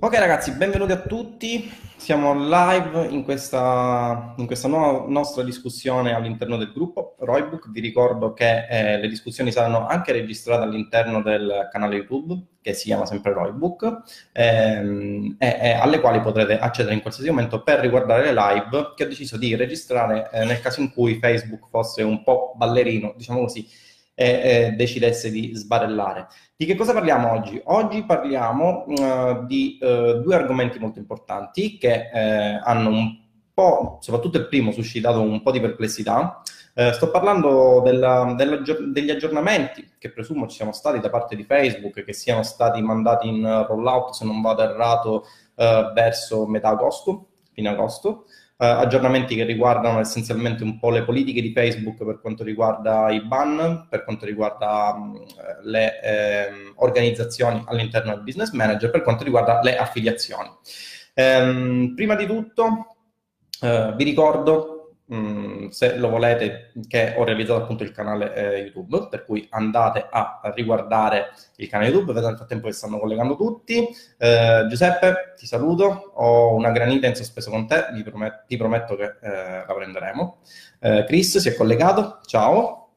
Ok ragazzi, benvenuti a tutti. Siamo live in questa, in questa nuova nostra discussione all'interno del gruppo Roybook. Vi ricordo che eh, le discussioni saranno anche registrate all'interno del canale YouTube che si chiama sempre Roybook ehm, e, e, alle quali potrete accedere in qualsiasi momento per riguardare le live che ho deciso di registrare eh, nel caso in cui Facebook fosse un po' ballerino, diciamo così, e eh, decidesse di sbarellare. Di che cosa parliamo oggi? Oggi parliamo uh, di uh, due argomenti molto importanti che eh, hanno un po', soprattutto il primo, suscitato un po' di perplessità. Eh, sto parlando della, della, degli aggiornamenti che presumo ci siano stati da parte di Facebook, che siano stati mandati in rollout, se non vado errato, uh, verso metà agosto, fine agosto eh, aggiornamenti che riguardano essenzialmente un po' le politiche di Facebook per quanto riguarda i ban, per quanto riguarda mh, mm, le eh, organizzazioni all'interno del business manager, per quanto riguarda le affiliazioni. Ehm, prima di tutto eh, vi ricordo Mm, se lo volete, che ho realizzato appunto il canale eh, YouTube, per cui andate a riguardare il canale YouTube, vedete nel frattempo che stanno collegando tutti. Eh, Giuseppe, ti saluto, ho una granita in sospeso con te, ti, promet- ti prometto che eh, la prenderemo. Eh, Chris si è collegato, ciao.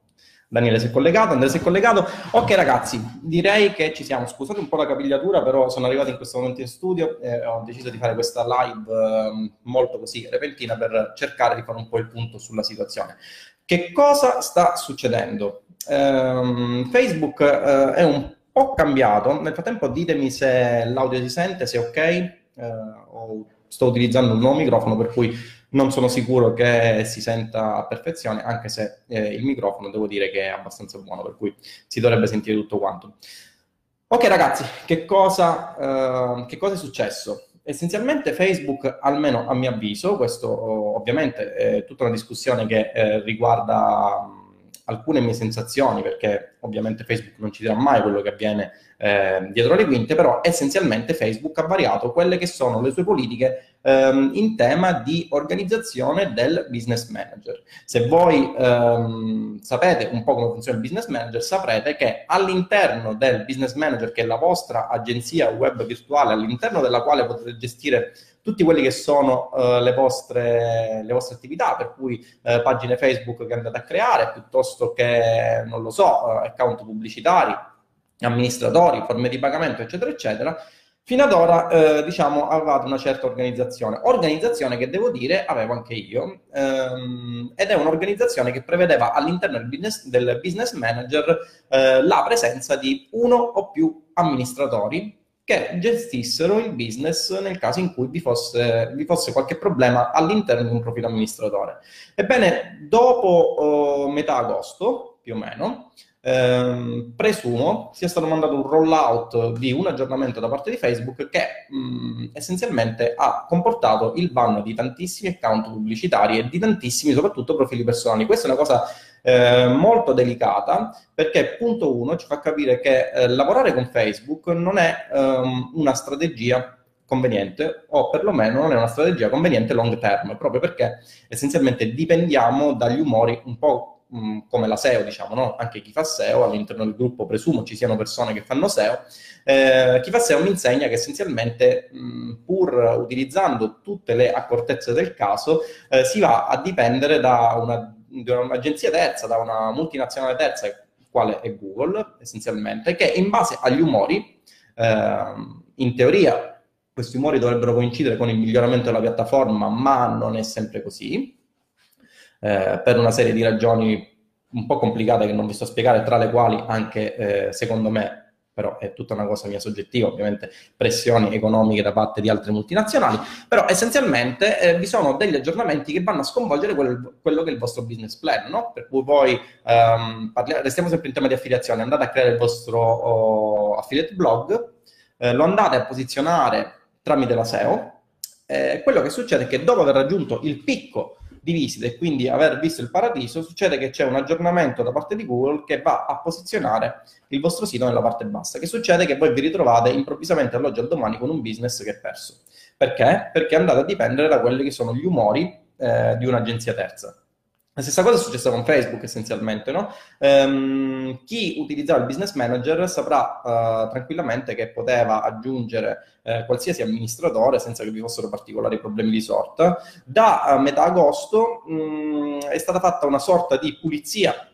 Daniele si è collegato, Andrea si è collegato. Ok ragazzi, direi che ci siamo. Scusate un po' la capigliatura, però sono arrivato in questo momento in studio e ho deciso di fare questa live eh, molto così repentina per cercare di fare un po' il punto sulla situazione. Che cosa sta succedendo? Um, Facebook uh, è un po' cambiato. Nel frattempo ditemi se l'audio si sente, se è ok. Uh, sto utilizzando un nuovo microfono per cui non sono sicuro che si senta a perfezione, anche se eh, il microfono devo dire che è abbastanza buono, per cui si dovrebbe sentire tutto quanto. Ok ragazzi, che cosa, uh, che cosa è successo? Essenzialmente Facebook, almeno a mio avviso, questo ovviamente è tutta una discussione che eh, riguarda alcune mie sensazioni, perché ovviamente Facebook non ci dirà mai quello che avviene eh, dietro le quinte, però essenzialmente Facebook ha variato quelle che sono le sue politiche ehm, in tema di organizzazione del business manager. Se voi ehm, sapete un po' come funziona il business manager, saprete che all'interno del business manager, che è la vostra agenzia web virtuale, all'interno della quale potete gestire tutti quelli che sono uh, le, vostre, le, vostre, attività, per cui uh, pagine Facebook che andate a creare, piuttosto che, non lo so, uh, account pubblicitari, amministratori, forme di pagamento, eccetera, eccetera, Fino ad ora, eh, diciamo, avevate una certa organizzazione. Organizzazione che devo dire avevo anche io, ehm, ed è un'organizzazione che prevedeva all'interno del business, del business manager eh, la presenza di uno o più amministratori che gestissero il business nel caso in cui vi fosse, vi fosse qualche problema all'interno di un profilo amministratore. Ebbene, dopo eh, metà agosto, più o meno, ehm, presumo sia stato mandato un rollout di un aggiornamento da parte di Facebook che mh, essenzialmente ha comportato il ban di tantissimi account pubblicitari e di tantissimi soprattutto profili personali. Questa è una cosa eh, molto delicata perché punto uno ci fa capire che eh, lavorare con Facebook non è ehm, una strategia conveniente o perlomeno non è una strategia conveniente long term, proprio perché essenzialmente dipendiamo dagli umori un po' mh, come la SEO, diciamo, no? anche chi fa SEO, all'interno del gruppo presumo ci siano persone che fanno SEO, eh, chi fa SEO mi insegna che essenzialmente, mh, pur utilizzando tutte le accortezze del caso, eh, si va a dipendere da, una, da un'agenzia terza, da una multinazionale terza, quale è Google, essenzialmente, che in base agli umori, eh, in teoria, questi umori dovrebbero coincidere con il miglioramento della piattaforma, ma non è sempre così eh, per una serie di ragioni un po' complicate che non vi sto a spiegare, tra le quali anche, eh, secondo me, però è tutta una cosa mia soggettiva, ovviamente pressioni economiche da parte di altre multinazionali, però essenzialmente eh, vi sono degli aggiornamenti che vanno a sconvolgere quel, quello che è il vostro business plan, no? per cui voi, um, parliamo, restiamo sempre in tema di affiliazione, andate a creare il vostro oh, affiliate blog, eh, lo andate a posizionare tramite la SEO, eh, quello che succede è che dopo aver raggiunto il picco di visite e quindi aver visto il paradiso, succede che c'è un aggiornamento da parte di Google che va a posizionare il vostro sito nella parte bassa. Che succede che voi vi ritrovate improvvisamente all'oggi al domani con un business che è perso. Perché? Perché andate a dipendere da quelli che sono gli umori eh, di un'agenzia terza. La stessa cosa è successa con Facebook essenzialmente, no? Um, chi utilizzava il business manager saprà uh, tranquillamente che poteva aggiungere uh, qualsiasi amministratore senza che vi fossero particolari problemi di sorta. Da uh, metà agosto um, è stata fatta una sorta di pulizia eh,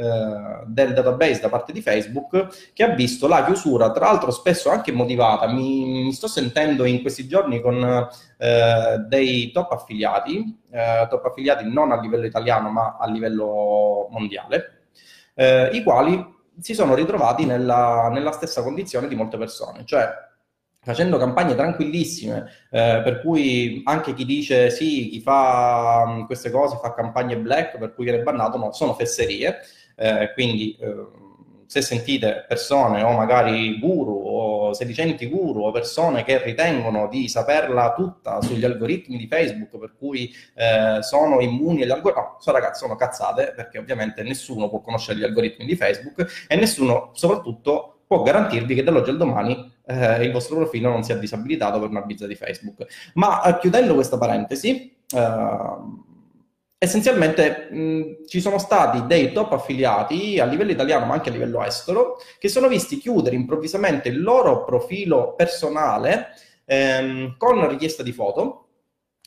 del database da parte di Facebook che ha visto la chiusura, tra l'altro spesso anche motivata. Mi, mi sto sentendo in questi giorni con eh, dei top affiliati, eh, top affiliati non a livello italiano ma a livello mondiale, eh, i quali si sono ritrovati nella, nella stessa condizione di molte persone, cioè facendo campagne tranquillissime, eh, per cui anche chi dice sì, chi fa mh, queste cose fa campagne black per cui viene bannato, no, sono fesserie. Eh, quindi eh, se sentite persone o magari guru o sedicenti guru o persone che ritengono di saperla tutta sugli algoritmi di Facebook per cui eh, sono immuni agli algoritmi, no, sono ragazzi, sono cazzate perché ovviamente nessuno può conoscere gli algoritmi di Facebook e nessuno soprattutto può garantirvi che dall'oggi al domani eh, il vostro profilo non sia disabilitato per una bizza di Facebook. Ma eh, chiudendo questa parentesi, eh, essenzialmente mh, ci sono stati dei top affiliati a livello italiano ma anche a livello estero che sono visti chiudere improvvisamente il loro profilo personale ehm, con richiesta di foto.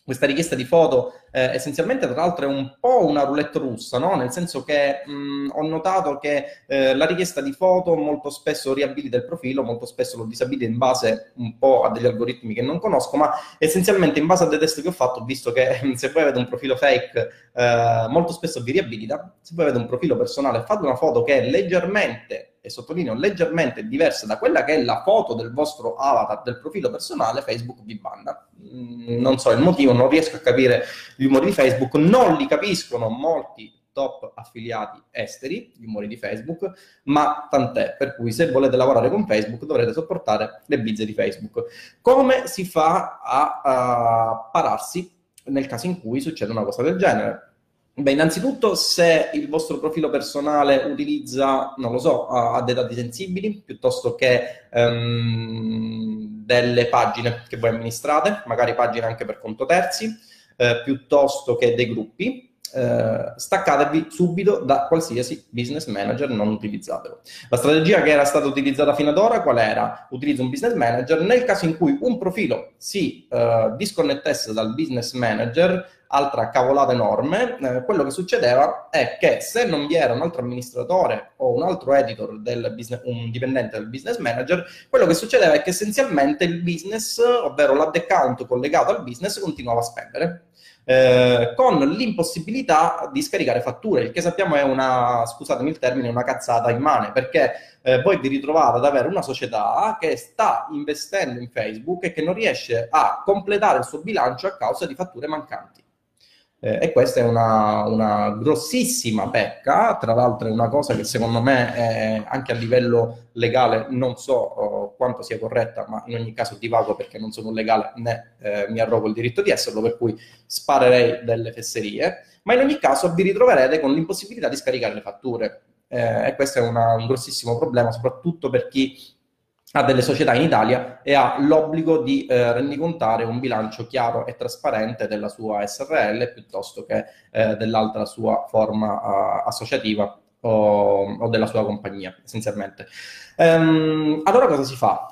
Questa richiesta di foto eh, essenzialmente tra l'altro è un po' una roulette russa, no? nel senso che mh, ho notato che eh, la richiesta di foto molto spesso riabilita il profilo, molto spesso lo disabilita in base un po' a degli algoritmi che non conosco, ma essenzialmente in base a dei test che ho fatto visto che se voi avete un profilo fake eh, molto spesso vi riabilita, se voi avete un profilo personale fate una foto che è leggermente e sottolineo leggermente diversa da quella che è la foto del vostro avatar del profilo personale, Facebook vi banna. Mm, non so il motivo, non riesco a capire gli umori di Facebook, non li capiscono molti top affiliati esteri, gli umori di Facebook, ma tant'è, per cui se volete lavorare con Facebook dovrete sopportare le bizze di Facebook. Come si fa a, a pararsi nel caso in cui succede una cosa del genere? Beh, innanzitutto se il vostro profilo personale utilizza, non lo so, ha, dei dati sensibili piuttosto che um, delle pagine che voi amministrate, magari pagine anche per conto terzi, eh, piuttosto che dei gruppi, eh, staccatevi subito da qualsiasi business manager, non utilizzatelo. La strategia che era stata utilizzata fino ad ora qual era? Utilizzo un business manager nel caso in cui un profilo si eh, disconnettesse dal business manager altra cavolata enorme, eh, quello che succedeva è che se non vi era un altro amministratore o un altro editor, del business, un dipendente del business manager, quello che succedeva è che essenzialmente il business, ovvero l'ad account collegato al business, continuava a spendere. Eh, con l'impossibilità di scaricare fatture, il che sappiamo è una, scusatemi il termine, una cazzata immane, perché eh, voi vi ritrovate ad avere una società che sta investendo in Facebook e che non riesce a completare il suo bilancio a causa di fatture mancanti. Eh, e questa è una, una, grossissima pecca, tra l'altro è una cosa che secondo me è, anche a livello legale non so oh, quanto sia corretta, ma in ogni caso divago perché non sono un legale né eh, mi arrogo il diritto di esserlo, per cui sparerei delle fesserie, ma in ogni caso vi ritroverete con l'impossibilità di scaricare le fatture. Eh, e questo è una, un grossissimo problema, soprattutto per chi ha delle società in Italia e ha l'obbligo di eh, rendicontare un bilancio chiaro e trasparente della sua SRL piuttosto che eh, dell'altra sua forma uh, associativa o, o, della sua compagnia, essenzialmente. Um, allora cosa si fa?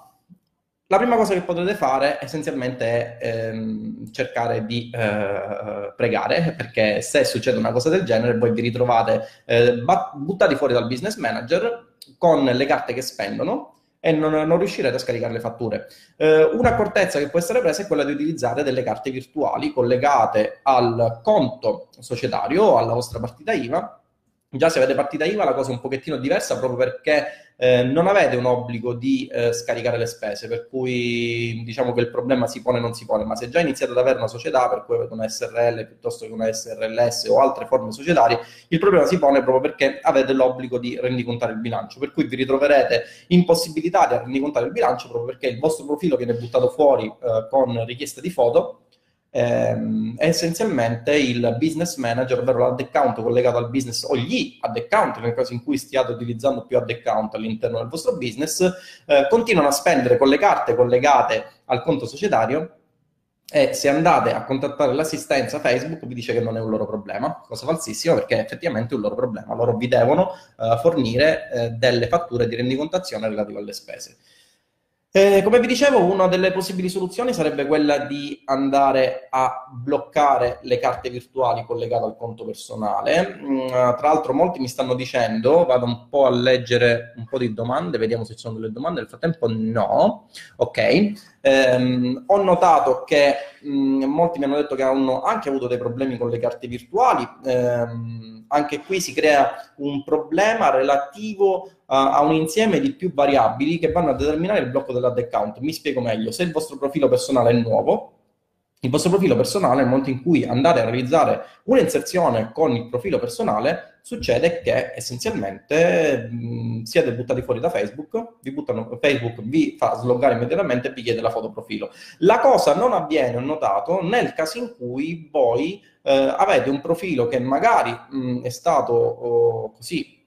La prima cosa che potete fare essenzialmente è ehm, cercare di eh, pregare, perché se succede una cosa del genere voi vi ritrovate eh, buttati fuori dal business manager con le carte che spendono e non, non, riuscirete a scaricare le fatture. Eh, un'accortezza che può essere presa è quella di utilizzare delle carte virtuali collegate al conto societario o alla vostra partita IVA. Già se avete partita IVA la cosa è un pochettino diversa proprio perché eh, non avete un obbligo di eh, scaricare le spese, per cui diciamo che il problema si pone o non si pone, ma se già iniziate ad avere una società, per cui avete una SRL piuttosto che una SRLS o altre forme societarie, il problema si pone proprio perché avete l'obbligo di rendicontare il bilancio, per cui vi ritroverete impossibilitati a rendicontare il bilancio proprio perché il vostro profilo viene buttato fuori eh, con richiesta di foto ehm, è essenzialmente il business manager, ovvero l'ad account collegato al business o gli ad account, nel caso in cui stiate utilizzando più ad account all'interno del vostro business, eh, continuano a spendere con le carte collegate al conto societario e se andate a contattare l'assistenza Facebook vi dice che non è un loro problema, cosa falsissima perché effettivamente è un loro problema, loro vi devono uh, fornire uh, delle fatture di rendicontazione relative alle spese. Eh, come vi dicevo, una delle possibili soluzioni sarebbe quella di andare a bloccare le carte virtuali collegate al conto personale. Mm, tra l'altro, molti mi stanno dicendo, vado un po' a leggere un po' di domande, vediamo se ci sono delle domande. Nel frattempo, no. Ok. Eh, ho notato che mh, molti mi hanno detto che hanno anche avuto dei problemi con le carte virtuali. Eh, anche qui si crea un problema relativo a, a un insieme di più variabili che vanno a determinare il blocco dell'ad account. Mi spiego meglio. Se il vostro profilo personale è nuovo, il vostro profilo personale, nel momento in cui andate a realizzare un'inserzione con il profilo personale, succede che essenzialmente mh, siete buttati fuori da Facebook, vi buttano, Facebook vi fa sloggare immediatamente e vi chiede la foto profilo. La cosa non avviene, ho notato, nel caso in cui voi eh, avete un profilo che magari mh, è stato oh, così,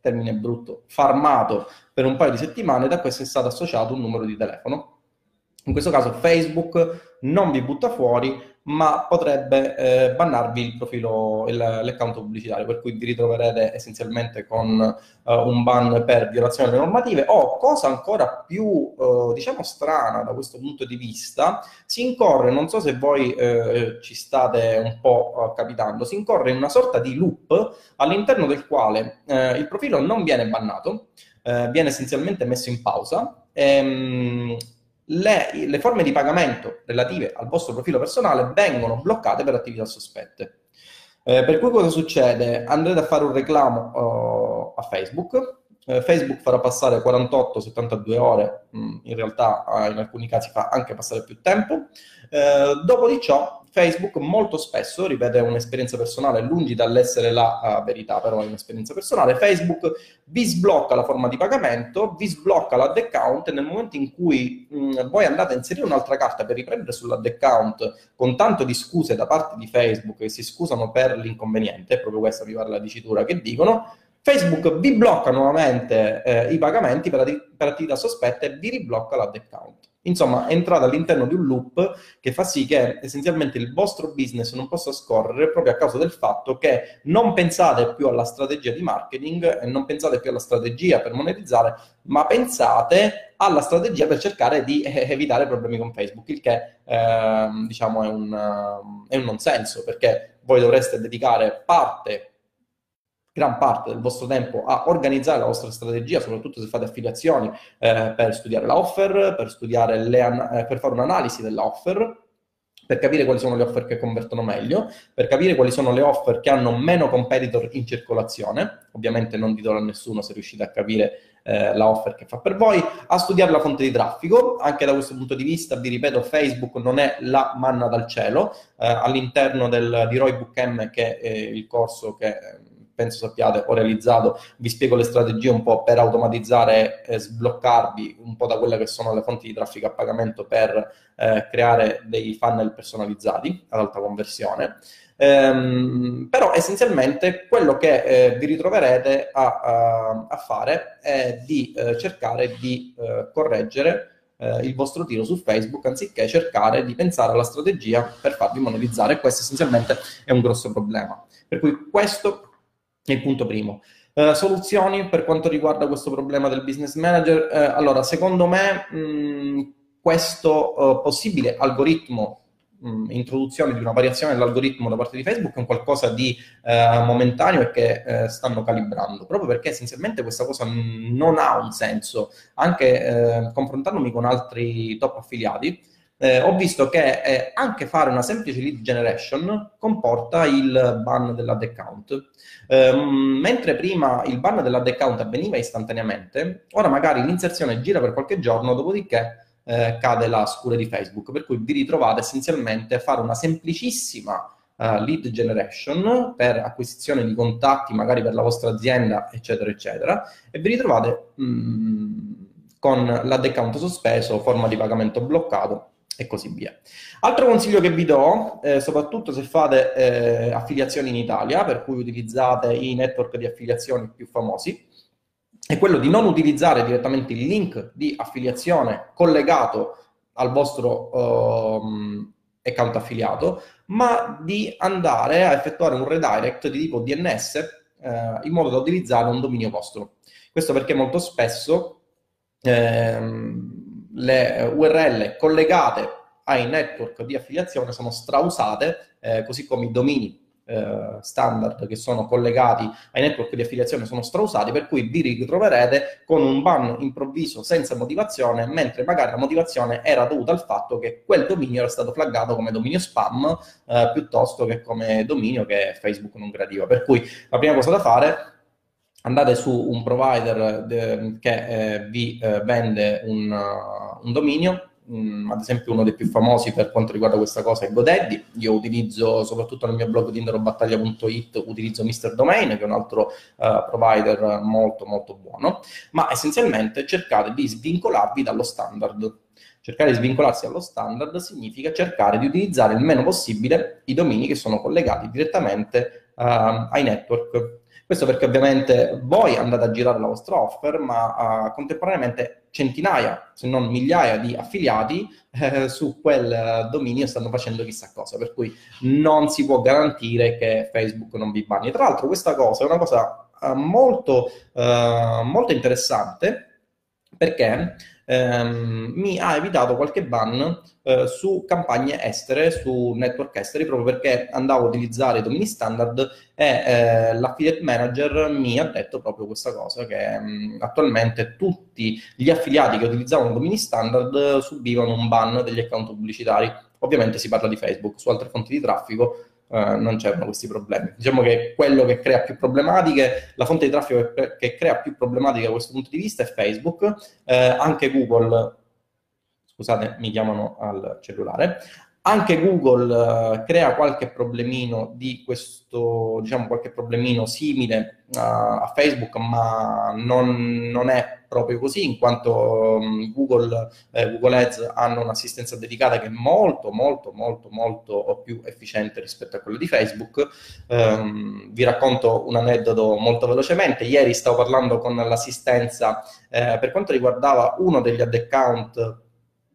termine brutto, farmato per un paio di settimane, da questo è stato associato un numero di telefono in questo caso Facebook non vi butta fuori, ma potrebbe eh, bannarvi il profilo, il, l'account pubblicitario, per cui vi ritroverete essenzialmente con uh, un ban per violazione delle normative o, cosa ancora più, uh, diciamo, strana da questo punto di vista, si incorre, non so se voi uh, ci state un po' capitando, si incorre in una sorta di loop all'interno del quale il profilo non viene bannato, viene essenzialmente messo in pausa. Ehm, le, le, forme di pagamento relative al vostro profilo personale vengono bloccate per attività sospette. Eh, per cui cosa succede? Andrete a fare un reclamo uh, a Facebook, eh, Facebook farà passare 48-72 ore, mm, in realtà in alcuni casi fa anche passare più tempo, eh, dopo di ciò Facebook molto spesso, ripeto è un'esperienza personale, lungi dall'essere la uh, verità, però è un'esperienza personale, Facebook vi sblocca la forma di pagamento, vi sblocca l'ad account e nel momento in cui mm, voi andate a inserire un'altra carta per riprendere sull'ad account con tanto di scuse da parte di Facebook che si scusano per l'inconveniente, è proprio questa mi pare la dicitura che dicono, Facebook vi blocca nuovamente eh, i pagamenti per, per attività sospette e vi riblocca l'ad account. Insomma, entrate all'interno di un loop che fa sì che essenzialmente il vostro business non possa scorrere proprio a causa del fatto che non pensate più alla strategia di marketing e non pensate più alla strategia per monetizzare, ma pensate alla strategia per cercare di eh, evitare problemi con Facebook, il che eh, diciamo è un, è un non senso perché voi dovreste dedicare parte gran parte del vostro tempo a organizzare la vostra strategia, soprattutto se fate affiliazioni, eh, per studiare la offer, per, studiare le an- eh, per fare un'analisi della offer, per capire quali sono le offer che convertono meglio, per capire quali sono le offer che hanno meno competitor in circolazione, ovviamente non ditelo a nessuno se riuscite a capire eh, la offer che fa per voi, a studiare la fonte di traffico, anche da questo punto di vista vi ripeto Facebook non è la manna dal cielo, eh, all'interno del, di Roy Book M che è il corso che penso sappiate, ho realizzato, vi spiego le strategie un po' per automatizzare e sbloccarvi un po' da quelle che sono le fonti di traffico a pagamento per eh, creare dei funnel personalizzati ad alta conversione. Ehm, però essenzialmente quello che eh, vi ritroverete a, a, a, fare è di eh, cercare di eh, correggere eh, il vostro tiro su Facebook anziché cercare di pensare alla strategia per farvi monetizzare. Questo essenzialmente è un grosso problema. Per cui questo il punto primo. Uh, soluzioni per quanto riguarda questo problema del business manager? Uh, allora, secondo me mh, questo uh, possibile algoritmo, mh, introduzione di una variazione dell'algoritmo da parte di Facebook è un qualcosa di momentaneo e che stanno calibrando, proprio perché essenzialmente questa cosa non ha un senso. Anche confrontandomi con altri top affiliati, eh, ho visto che eh, anche fare una semplice lead generation comporta il ban dell'ad account. Eh, mentre prima il ban dell'ad account avveniva istantaneamente, ora magari l'inserzione gira per qualche giorno, dopodiché eh, cade la scure di Facebook, per cui vi ritrovate essenzialmente a fare una semplicissima uh, lead generation per acquisizione di contatti, magari per la vostra azienda, eccetera, eccetera, e vi ritrovate mh, mm, con l'ad account sospeso, forma di pagamento bloccato e così via. Altro consiglio che vi do, eh, soprattutto se fate eh, affiliazioni in Italia, per cui utilizzate i network di affiliazioni più famosi, è quello di non utilizzare direttamente il link di affiliazione collegato al vostro, uh, account affiliato, ma di andare a effettuare un redirect di tipo DNS eh, in modo da utilizzare un dominio vostro. Questo perché molto spesso ehm, le URL collegate ai network di affiliazione sono strausate, eh, così come i domini eh, standard che sono collegati ai network di affiliazione sono strausati, per cui vi ritroverete con un ban improvviso senza motivazione, mentre magari la motivazione era dovuta al fatto che quel dominio era stato flaggato come dominio spam eh, piuttosto che come dominio che Facebook non gradiva. Per cui la prima cosa da fare andate su un provider de, che eh, vi eh, vende un, uh, un dominio, Mm, ad esempio uno dei più famosi per quanto riguarda questa cosa è GoDaddy, io utilizzo soprattutto nel mio blog dinderobattaglia.it utilizzo Mr. Domain che è un altro uh, provider molto molto buono, ma essenzialmente cercate di svincolarvi dallo standard. Cercare di svincolarsi dallo standard significa cercare di utilizzare il meno possibile i domini che sono collegati direttamente uh, ai network questo perché ovviamente voi andate a girare la vostra offer, ma uh, contemporaneamente centinaia, se non migliaia di affiliati eh, su quel dominio stanno facendo chissà cosa, per cui non si può garantire che Facebook non vi banni. Tra l'altro questa cosa è una cosa uh, molto, uh, molto interessante perché ehm, mi ha evitato qualche ban eh, su campagne estere, su network esteri, proprio perché andavo a utilizzare i domini standard e eh, l'affiliate manager mi ha detto proprio questa cosa, che mh, mm, attualmente tutti gli affiliati che utilizzavano domini standard subivano un ban degli account pubblicitari. Ovviamente si parla di Facebook, su altre fonti di traffico Uh, non c'erano questi problemi. Diciamo che quello che crea più problematiche, la fonte di traffico che, che crea più problematiche da questo punto di vista è Facebook, uh, anche Google, scusate, mi chiamano al cellulare, anche Google uh, crea qualche problemino di questo, diciamo, qualche problemino simile uh, a Facebook, ma non, non, è proprio così, in quanto um, Google, eh, Google Ads hanno un'assistenza dedicata che è molto, molto, molto, molto più efficiente rispetto a quella di Facebook. Um, vi racconto un aneddoto molto velocemente. Ieri stavo parlando con l'assistenza eh, per quanto riguardava uno degli ad account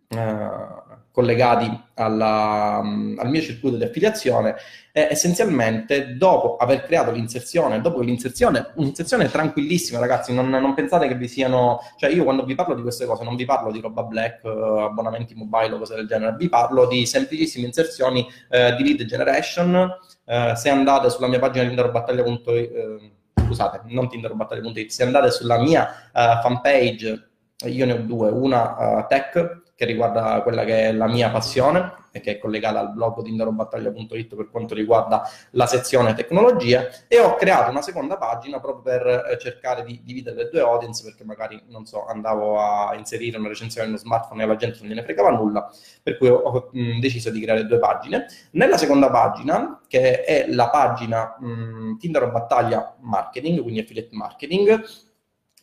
eh, collegati alla, al mio circuito di affiliazione e essenzialmente dopo aver creato l'inserzione, dopo l'inserzione, un'inserzione tranquillissima ragazzi, non, non, pensate che vi siano, cioè io quando vi parlo di queste cose non vi parlo di roba black, eh, abbonamenti mobile o cose del genere, vi parlo di semplicissime inserzioni eh, di lead generation, eh, se andate sulla mia pagina tinderbattaglia.it, eh, scusate, non tinderbattaglia.it, se andate sulla mia uh, fanpage, io ne ho due, una uh, tech, che riguarda quella che è la mia passione e che è collegata al blog di indarobattaglia.it per quanto riguarda la sezione tecnologia e ho creato una seconda pagina proprio per eh, cercare di dividere le due audience perché magari, non so, andavo a inserire una recensione nello smartphone e la gente non gliene fregava nulla, per cui ho mh, deciso di creare due pagine. Nella seconda pagina, che è la pagina mh, Tinder Battaglia Marketing, quindi affiliate marketing,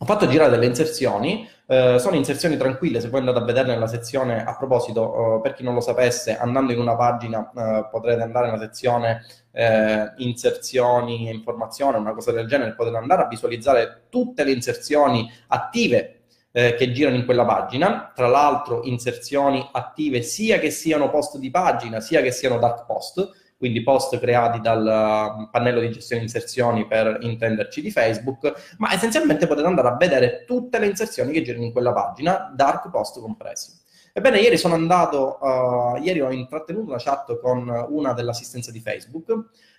ho fatto girare delle inserzioni, eh, sono inserzioni tranquille, se voi andate a vedere nella sezione, a proposito, eh, per chi non lo sapesse, andando in una pagina eh, potrete andare nella sezione eh, inserzioni e informazioni, una cosa del genere, potete andare a visualizzare tutte le inserzioni attive eh, che girano in quella pagina, tra l'altro inserzioni attive sia che siano post di pagina, sia che siano dark post, quindi post creati dal um, pannello di gestione inserzioni per intenderci di Facebook, ma essenzialmente potete andare a vedere tutte le inserzioni che girano in quella pagina, dark post compresi. Ebbene, ieri sono andato, uh, ieri ho intrattenuto una chat con una dell'assistenza di Facebook,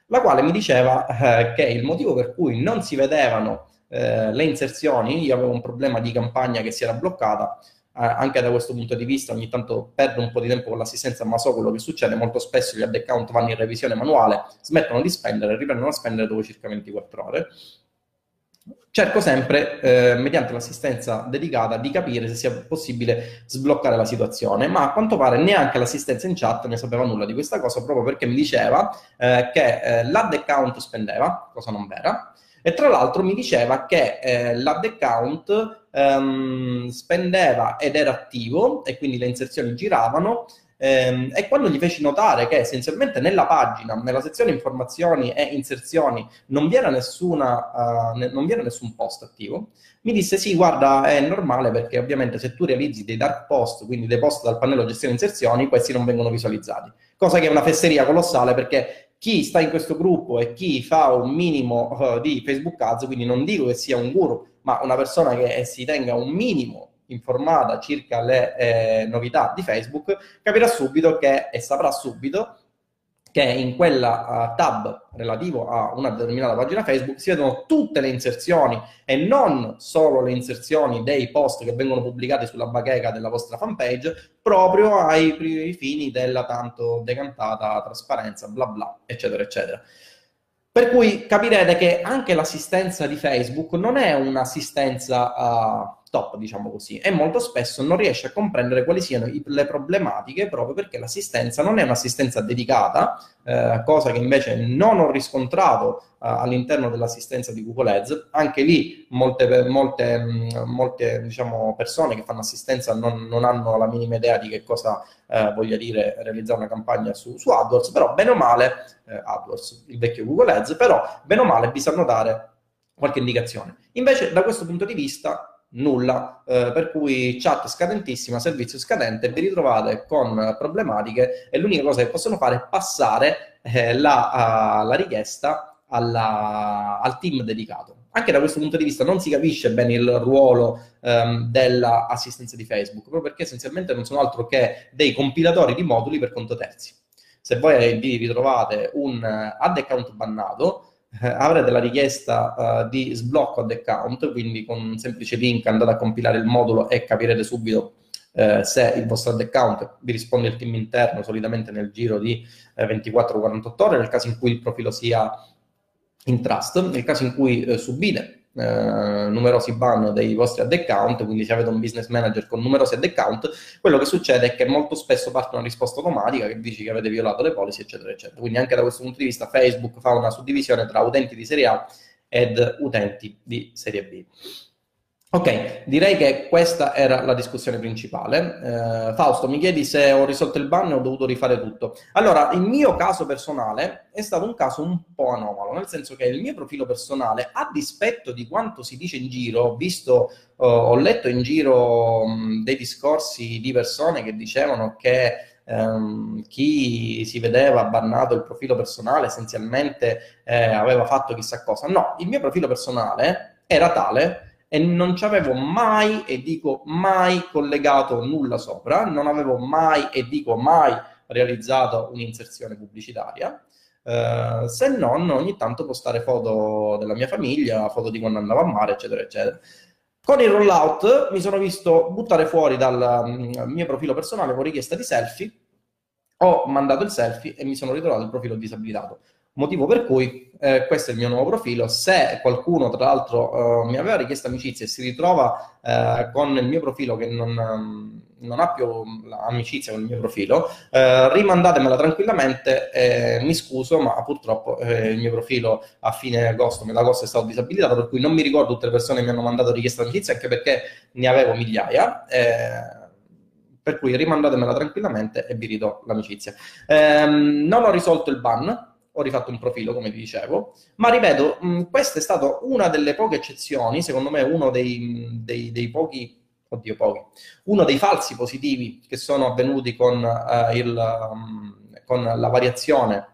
la quale mi diceva eh, che il motivo per cui non si vedevano eh, le inserzioni, io avevo un problema di campagna che si era bloccata, anche da questo punto di vista ogni tanto perdo un po' di tempo con l'assistenza, ma so quello che succede, molto spesso gli ad account vanno in revisione manuale, smettono di spendere, riprendono a spendere dopo circa 24 ore. Cerco sempre, eh, mediante l'assistenza dedicata, di capire se sia possibile sbloccare la situazione, ma a quanto pare neanche l'assistenza in chat ne sapeva nulla di questa cosa, proprio perché mi diceva eh, che eh, l'ad account spendeva, cosa non vera, e tra l'altro mi diceva che eh, l'ad account ehm, spendeva ed era attivo e quindi le inserzioni giravano, ehm, e quando gli feci notare che essenzialmente nella pagina, nella sezione informazioni e inserzioni non vi era, nessuna, uh, non vi era nessun post attivo, mi disse sì, guarda, è normale perché ovviamente se tu realizzi dei dark post, quindi dei post dal pannello gestione inserzioni, questi non vengono visualizzati. Cosa che è una fesseria colossale perché chi sta in questo gruppo e chi fa un minimo uh, di Facebook Ads, quindi non dico che sia un guru, ma una persona che si tenga un minimo informata circa le eh, novità di Facebook, capirà subito che e saprà subito che in quella uh, tab relativo a una determinata pagina Facebook si vedono tutte le inserzioni e non solo le inserzioni dei post che vengono pubblicati sulla bacheca della vostra fanpage, proprio ai fini della tanto decantata trasparenza, bla bla, eccetera, eccetera. Per cui capirete che anche l'assistenza di Facebook non è un'assistenza uh, top, diciamo così, e molto spesso non riesce a comprendere quali siano i, le problematiche proprio perché l'assistenza non è un'assistenza dedicata, eh, cosa che invece non ho riscontrato eh, all'interno dell'assistenza di Google Ads. Anche lì molte, molte, mm, molte diciamo, persone che fanno assistenza non, non, hanno la minima idea di che cosa eh, voglia dire realizzare una campagna su, su AdWords, però bene o male, eh, AdWords, il vecchio Google Ads, però bene o male sanno dare qualche indicazione. Invece da questo punto di vista nulla, eh, per cui chat scadentissima, servizio scadente, vi ritrovate con problematiche e l'unica cosa che possono fare è passare eh, la, uh, la, richiesta alla, al team dedicato. Anche da questo punto di vista non si capisce bene il ruolo um, dell'assistenza di Facebook, proprio perché essenzialmente non sono altro che dei compilatori di moduli per conto terzi. Se voi vi ritrovate un ad account bannato, eh, avrete la richiesta uh, di sblocco ad account, quindi con un semplice link andate a compilare il modulo e capirete subito uh, se il vostro ad account vi risponde il team interno solitamente nel giro di uh, 24-48 ore, nel caso in cui il profilo sia in trust, nel caso in cui subite eh, numerosi ban dei vostri ad account, quindi se avete un business manager con numerosi ad account, quello che succede è che molto spesso parte una risposta automatica che dice che avete violato le policy, eccetera, eccetera. Quindi anche da questo punto di vista Facebook fa una suddivisione tra utenti di serie A ed utenti di serie B. Ok, direi che questa era la discussione principale. Eh, Fausto, mi chiedi se ho risolto il ban e ho dovuto rifare tutto. Allora, il mio caso personale è stato un caso un po' anomalo, nel senso che il mio profilo personale, a dispetto di quanto si dice in giro, ho visto, uh, ho letto in giro um, dei discorsi di persone che dicevano che um, chi si vedeva bannato il profilo personale essenzialmente eh, aveva fatto chissà cosa. No, il mio profilo personale era tale e non ci avevo mai, e dico mai, collegato nulla sopra, non avevo mai, e dico mai, realizzato un'inserzione pubblicitaria, eh, se non ogni tanto postare foto della mia famiglia, foto di quando andavo a mare, eccetera, eccetera. Con il rollout mi sono visto buttare fuori dal mm, mio profilo personale con richiesta di selfie, ho mandato il selfie e mi sono ritrovato il profilo disabilitato. Motivo per cui eh, questo è il mio nuovo profilo. Se qualcuno, tra l'altro, eh, mi aveva richiesto amicizia e si ritrova eh, con il mio profilo che non, um, non ha più amicizia con il mio profilo, eh, rimandatemela tranquillamente. mi scuso, ma purtroppo eh, il mio profilo a fine agosto, metà agosto, è stato disabilitato, per cui non mi ricordo tutte le persone che mi hanno mandato richiesta amicizia, anche perché ne avevo migliaia eh, per cui rimandatemela tranquillamente e vi ridò l'amicizia. Ehm, non ho risolto il ban, ho rifatto un profilo, come vi dicevo, ma ripeto, mh, questa è stata una delle poche eccezioni, secondo me uno dei, dei, dei pochi, oddio pochi, uno dei falsi positivi che sono avvenuti con, uh, il, um, con la variazione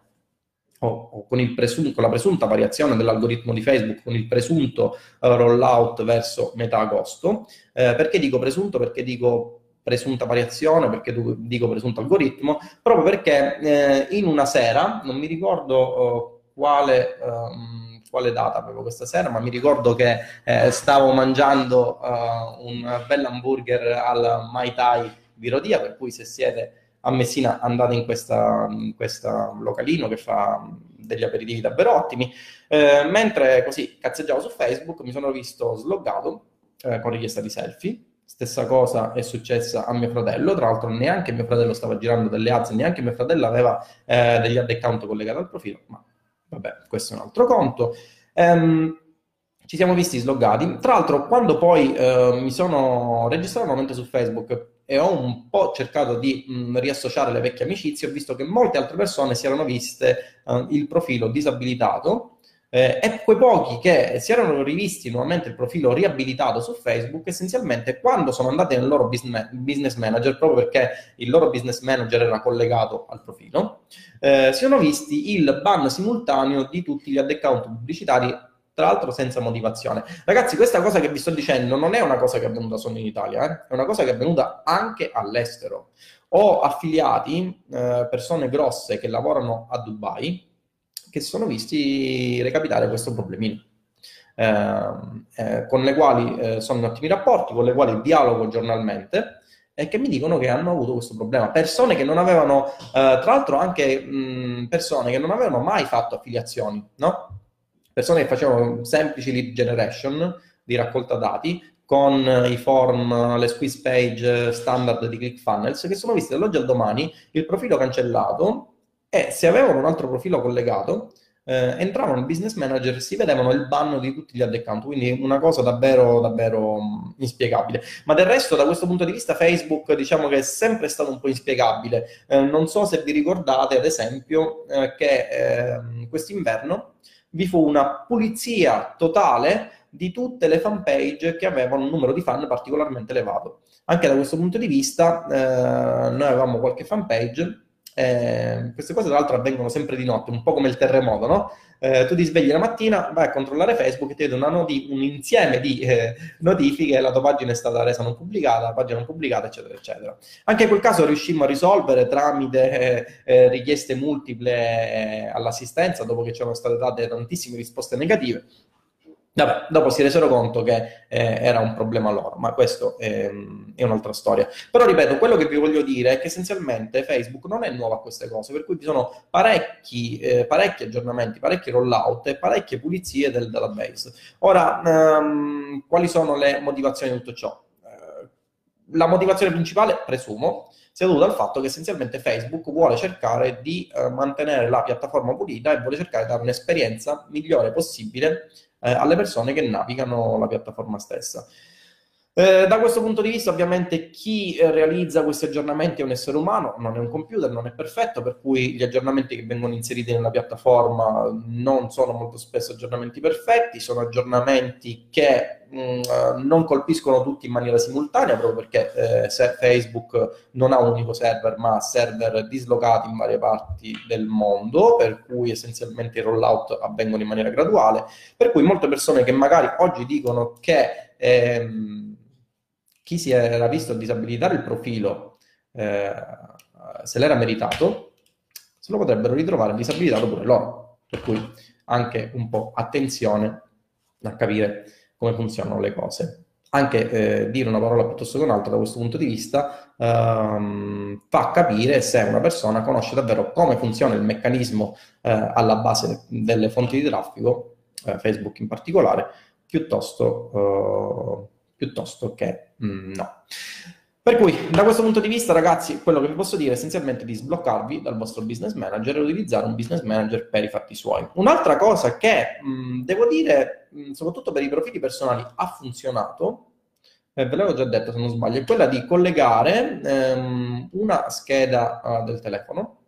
o, con, presun- con, la presunta variazione dell'algoritmo di Facebook, con il presunto uh, rollout verso metà agosto. Eh, perché dico presunto? Perché dico presunta variazione, perché dico presunto algoritmo, proprio perché eh, in una sera, non mi ricordo uh, quale, um, quale, data avevo questa sera, ma mi ricordo che eh, stavo mangiando uh, un bel hamburger al Mai Tai di Rodia, per cui se siete a Messina andate in questo localino che fa degli aperitivi davvero ottimi, eh, mentre così cazzeggiavo su Facebook mi sono visto sloggato eh, con richiesta di selfie, Stessa cosa è successa a mio fratello, tra l'altro neanche mio fratello stava girando delle ads, neanche mio fratello aveva eh, degli ad account collegati al profilo, ma vabbè, questo è un altro conto. Um, ci siamo visti sloggati. Tra l'altro, quando poi uh, mi sono registrato nuovamente su Facebook e ho un po' cercato di mh, riassociare le vecchie amicizie, ho visto che molte altre persone si erano viste uh, il profilo disabilitato eh, e quei pochi che si erano rivisti nuovamente il profilo riabilitato su Facebook, essenzialmente quando sono andati nel loro business manager, proprio perché il loro business manager era collegato al profilo, eh, si sono visti il ban simultaneo di tutti gli ad account pubblicitari tra l'altro senza motivazione. Ragazzi, questa cosa che vi sto dicendo non è una cosa che è avvenuta solo in Italia, eh? è una cosa che è avvenuta anche all'estero. Ho affiliati, eh, persone grosse che lavorano a Dubai, che si sono visti recapitare questo problemino. Eh, eh, con le quali eh, sono in ottimi rapporti, con le quali dialogo giornalmente e che mi dicono che hanno avuto questo problema. Persone che non avevano, eh, tra l'altro anche mh, persone che non avevano mai fatto affiliazioni, no? Persone che facevano semplici lead generation di raccolta dati con i form, le squeeze page standard di ClickFunnels, che sono visti dall'oggi al domani il profilo cancellato e se avevano un altro profilo collegato, eh, entravano nel business manager e si vedevano il ban di tutti gli ad account, quindi una cosa davvero, davvero um, inspiegabile. Ma del resto, da questo punto di vista, Facebook diciamo che è sempre stato un po' inspiegabile. Eh, non so se vi ricordate, ad esempio, eh, che ehm, quest'inverno vi fu una pulizia totale di tutte le fanpage che avevano un numero di fan particolarmente elevato. Anche da questo punto di vista, eh, noi avevamo qualche fanpage eh, queste cose tra l'altro avvengono sempre di notte, un po' come il terremoto, no? Eh, tu ti svegli la mattina, vai a controllare Facebook e ti vede noti- un insieme di eh, notifiche, la tua pagina è stata resa non pubblicata, la pagina non pubblicata, eccetera, eccetera. Anche in quel caso riuscimmo a risolvere tramite eh, eh, richieste multiple eh, all'assistenza, dopo che ci erano state date tantissime risposte negative. Vabbè, dopo si resero conto che eh, era un problema loro, ma questo è, è, un'altra storia. Però ripeto, quello che vi voglio dire è che essenzialmente Facebook non è nuovo a queste cose, per cui ci sono parecchi, eh, parecchi aggiornamenti, parecchi rollout e parecchie pulizie del database. Ora, ehm, quali sono le motivazioni di tutto ciò? Eh, la motivazione principale, presumo, sia dovuta al fatto che essenzialmente Facebook vuole cercare di eh, mantenere la piattaforma pulita e vuole cercare di dare un'esperienza migliore possibile eh, alle persone che navigano la piattaforma stessa. Eh, da questo punto di vista, ovviamente, chi eh, realizza questi aggiornamenti è un essere umano, non è un computer, non è perfetto, per cui gli aggiornamenti che vengono inseriti nella piattaforma non sono molto spesso aggiornamenti perfetti, sono aggiornamenti che mh, mm, non colpiscono tutti in maniera simultanea, proprio perché eh, Facebook non ha un unico server, ma server dislocati in varie parti del mondo, per cui essenzialmente i rollout avvengono in maniera graduale, per cui molte persone che magari oggi dicono che ehm, chi si era visto disabilitare il profilo eh, se l'era meritato, se lo potrebbero ritrovare disabilitato pure loro. Per cui anche un po' attenzione a capire come funzionano le cose. Anche eh, dire una parola piuttosto che un'altra da questo punto di vista ehm, fa capire se una persona conosce davvero come funziona il meccanismo eh, alla base delle fonti di traffico, eh, Facebook in particolare, piuttosto, uh, piuttosto che mm, no. Per cui, da questo punto di vista, ragazzi, quello che vi posso dire è essenzialmente di sbloccarvi dal vostro business manager e utilizzare un business manager per i fatti suoi. Un'altra cosa che mh, mm, devo dire, mh, mm, soprattutto per i profili personali, ha funzionato, eh, ve l'avevo già detto se non sbaglio, è quella di collegare ehm, una scheda uh, del telefono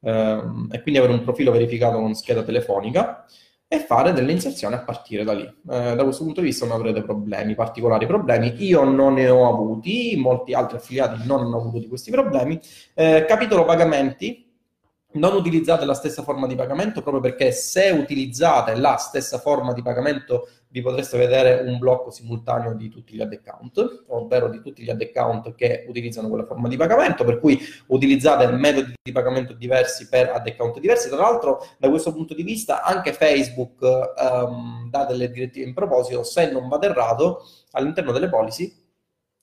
ehm, e quindi avere un profilo verificato con scheda telefonica e fare delle inserzioni a partire da lì. Eh, da questo punto di vista non avrete problemi, particolari problemi. Io non ne ho avuti, molti altri affiliati non hanno avuto di questi problemi. Eh, capitolo pagamenti. Non utilizzate la stessa forma di pagamento proprio perché se utilizzate la stessa forma di pagamento vi potreste vedere un blocco simultaneo di tutti gli ad account, ovvero di tutti gli ad account che utilizzano quella forma di pagamento, per cui utilizzate metodi di pagamento diversi per ad account diversi. Tra l'altro, da questo punto di vista, anche Facebook um, dà delle direttive in proposito, se non vado errato, all'interno delle policy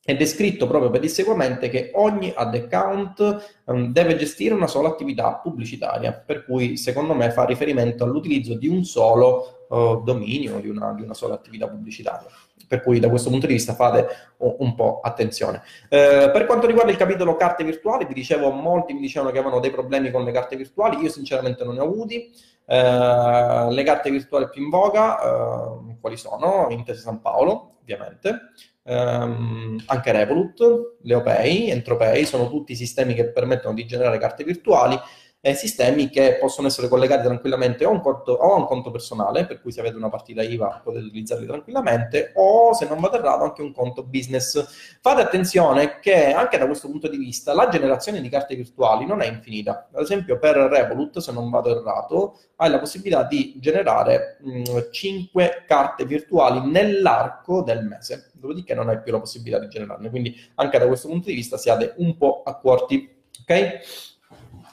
è descritto proprio pedissequamente che ogni ad account um, deve gestire una sola attività pubblicitaria, per cui secondo me fa riferimento all'utilizzo di un solo uh, dominio, di una, di una, sola attività pubblicitaria. Per cui da questo punto di vista fate un, po' attenzione. Uh, per quanto riguarda il capitolo carte virtuali, vi dicevo, molti mi dicevano che avevano dei problemi con le carte virtuali, io sinceramente non ne ho avuti. Uh, le carte virtuali più in voga, quali sono? Intesa San Paolo, ovviamente, ehm, anche Revolut, Leopay, Entropay, sono tutti sistemi che permettono di generare carte virtuali eh, sistemi che possono essere collegati tranquillamente o a, un conto, o a un conto personale, per cui se avete una partita IVA potete utilizzarli tranquillamente, o se non vado errato anche un conto business. Fate attenzione che anche da questo punto di vista la generazione di carte virtuali non è infinita. Ad esempio per Revolut, se non vado errato, hai la possibilità di generare mh, 5 carte virtuali nell'arco del mese, dopodiché non hai più la possibilità di generarne. Quindi anche da questo punto di vista siate un po' accorti. Ok?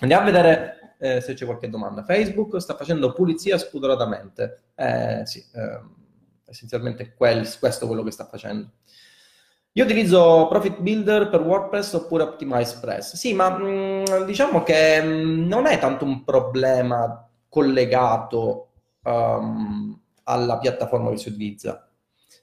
Andiamo a vedere eh, se c'è qualche domanda. Facebook sta facendo pulizia spudoratamente. Eh, sì, eh, essenzialmente quel, questo è quello che sta facendo. Io utilizzo Profit Builder per WordPress oppure Optimize Press. Sì, ma mh, mm, diciamo che mh, mm, non è tanto un problema collegato um, alla piattaforma che si utilizza.